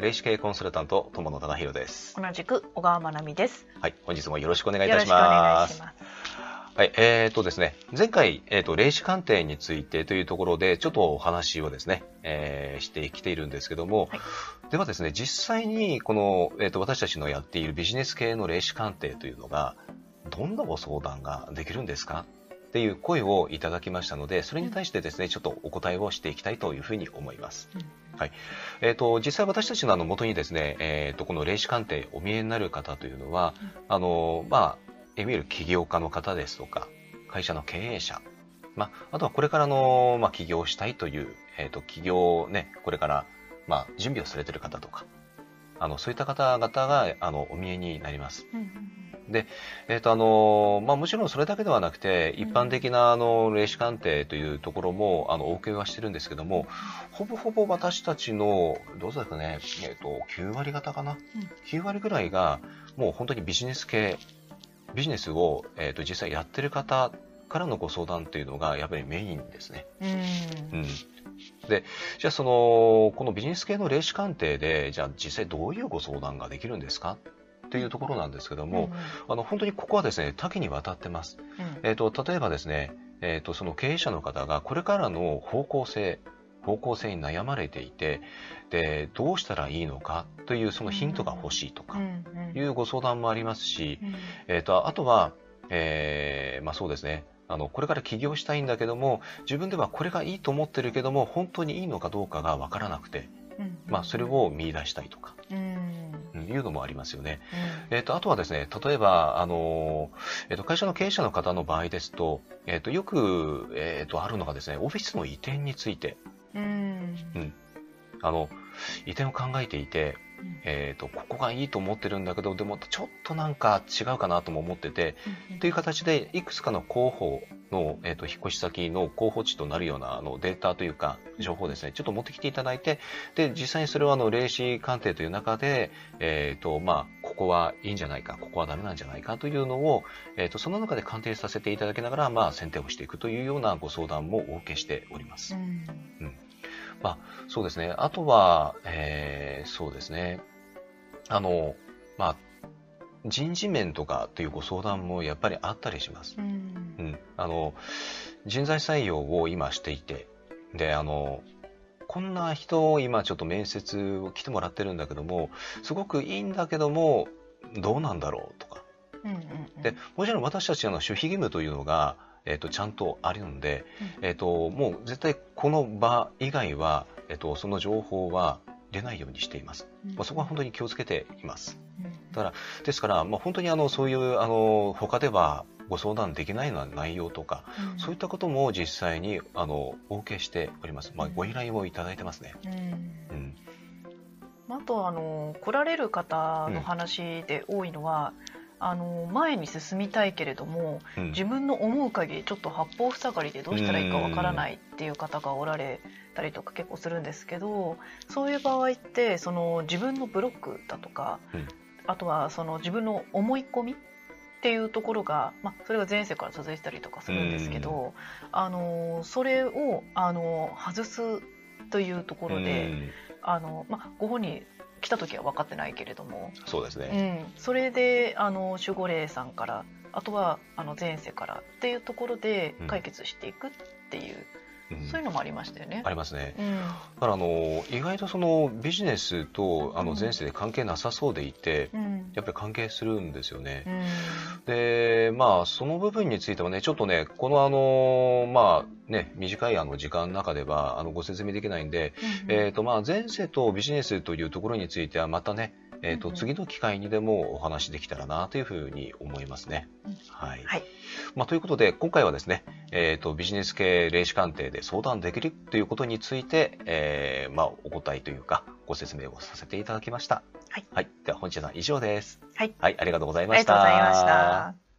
霊視系コンサルタント友野忠宏です。同じく小川真奈美です。はい、本日もよろしくお願いいたし。ます。はい、えーとですね、前回、えーと、霊視鑑定についてというところで、ちょっとお話をですね、えーしてきているんですけども、はいではですね、実際にこの、えーと、私たちのやっているビジネス系の霊視鑑定というのが、どんなご相談ができるんですか？っていう声をいただきましたので、それに対してですね、ちょっとお答えをしていきたいというふうに思います。えー、と実際私たちのあの元にですね、えー、とこの霊視鑑定お見えになる方というのは、うん。あのまあ、いわゆる起業家の方ですとか会社の経営者、まあ、あとはこれからの、まあ、起業したいという、えー、と起業をねこれから、まあ、準備をされている方とかあのそういった方々があのお見えになります。うんうんえーとあのまあ、もちろんそれだけではなくてうん。一般的なあの霊視鑑定というところもあのお受けはしてるんですけどもほぼほぼ私たちのどうですかね、えー、と9割方かな、9割ぐらいがもう本当にビジネス系ビジネスを、えー、と実際やってる方からのご相談というのがやっぱりメインですね。うん。うん、でじゃあそのこのビジネス系の霊視鑑定でじゃあ実際どういうご相談ができるんですか？というところなんですけども、あの本当にここはですね多岐にわたってます。うん。えー、と例えばですね、えー、とその経営者の方がこれからの方向性方向性に悩まれていてでどうしたらいいのかというそのヒントが欲しいとかいうご相談もありますし、うん。えー、とあとは、えーまあ、そうですね。あのこれから起業したいんだけども自分ではこれがいいと思ってるけども本当にいいのかどうかが分からなくて、うんまあ、それを見出したいとか、うんうんいうのもありますよね。うん。えー、とあとはですね、例えば、あのーえー、と会社の経営者の方の場合ですと、えー、とよく、えー、とあるのがですね、オフィスの移転について、うん。あの移転を考えていて、えー、とここがいいと思ってるんだけど、でもちょっとなんか違うかなとも思ってて、という形でいくつかの候補の、えー、と引っ越し先の候補地となるようなあのデータというか情報をですねちょっと持ってきていただいてで実際にそれをあの霊視鑑定という中で、えーとまあ、ここはいいんじゃないかここはダメなんじゃないかというのを、えー、とその中で鑑定させていただきながら、まあ、選定をしていくというようなご相談もお受けしております。うんそうですね。あとは、えーそうですね。あの、まあ、人事面とかというご相談もやっぱりあったりします。うんうん。あの、人材採用を今していて、で、あの、こんな人を今ちょっと面接を来てもらってるんだけども、すごくいいんだけども、どうなんだろうとか。うんうんで、もちろん私たちの守秘義務というのが、えっ、と、ちゃんとあるので、えっ、と、もう絶対この場以外は、えっ、と、その情報は出ないようにしています。うんまあ、そこは本当に気をつけています。うんだから、ですから、まあ、本当にあの、そういう、あの、他ではご相談できないような内容とか、うんそういったことも実際に、あの、お受けしております。まあ、ご依頼をいただいてますね。うんうん。あとあの来られる方の話で多いのは、あの前に進みたいけれどもうん自分の思う限りちょっと八方塞がりでどうしたらいいかわからないっていう方がおられたりとか結構するんですけどそういう場合ってその自分のブロックだとか、うんあとはその自分の思い込みっていうところが、まあ、それが前世から続いてたりとかするんですけど、あのそれをあの外すというところで。うんあのまあ、ご本人来た時は分かってないけれども、そうですうね。ん、それであの守護霊さんからあとはあの前世からっていうところでうん解決していくっていう、うんそういうのもありましたよね。ありますね。うんだからあの意外とそのビジネスとあの前世で関係なさそうでいて、うんやっぱり関係するんですよね。うんでまあその部分についてはねちょっとねこのあのまあね短いあの時間の中ではあのご説明できないんで、えーとまあ、前世とビジネスというところについてはまたね、えー、と次の機会にでもお話できたらなというふうに思いますね。うんはいはいまあ、ということで今回はですね、えー、とビジネス系霊視鑑定で相談できるということについて、えーまあ、お答えというかご説明をさせていただきました。はいはい、では本日は以上です。はいはい、ありがとうございありました。がとうございました。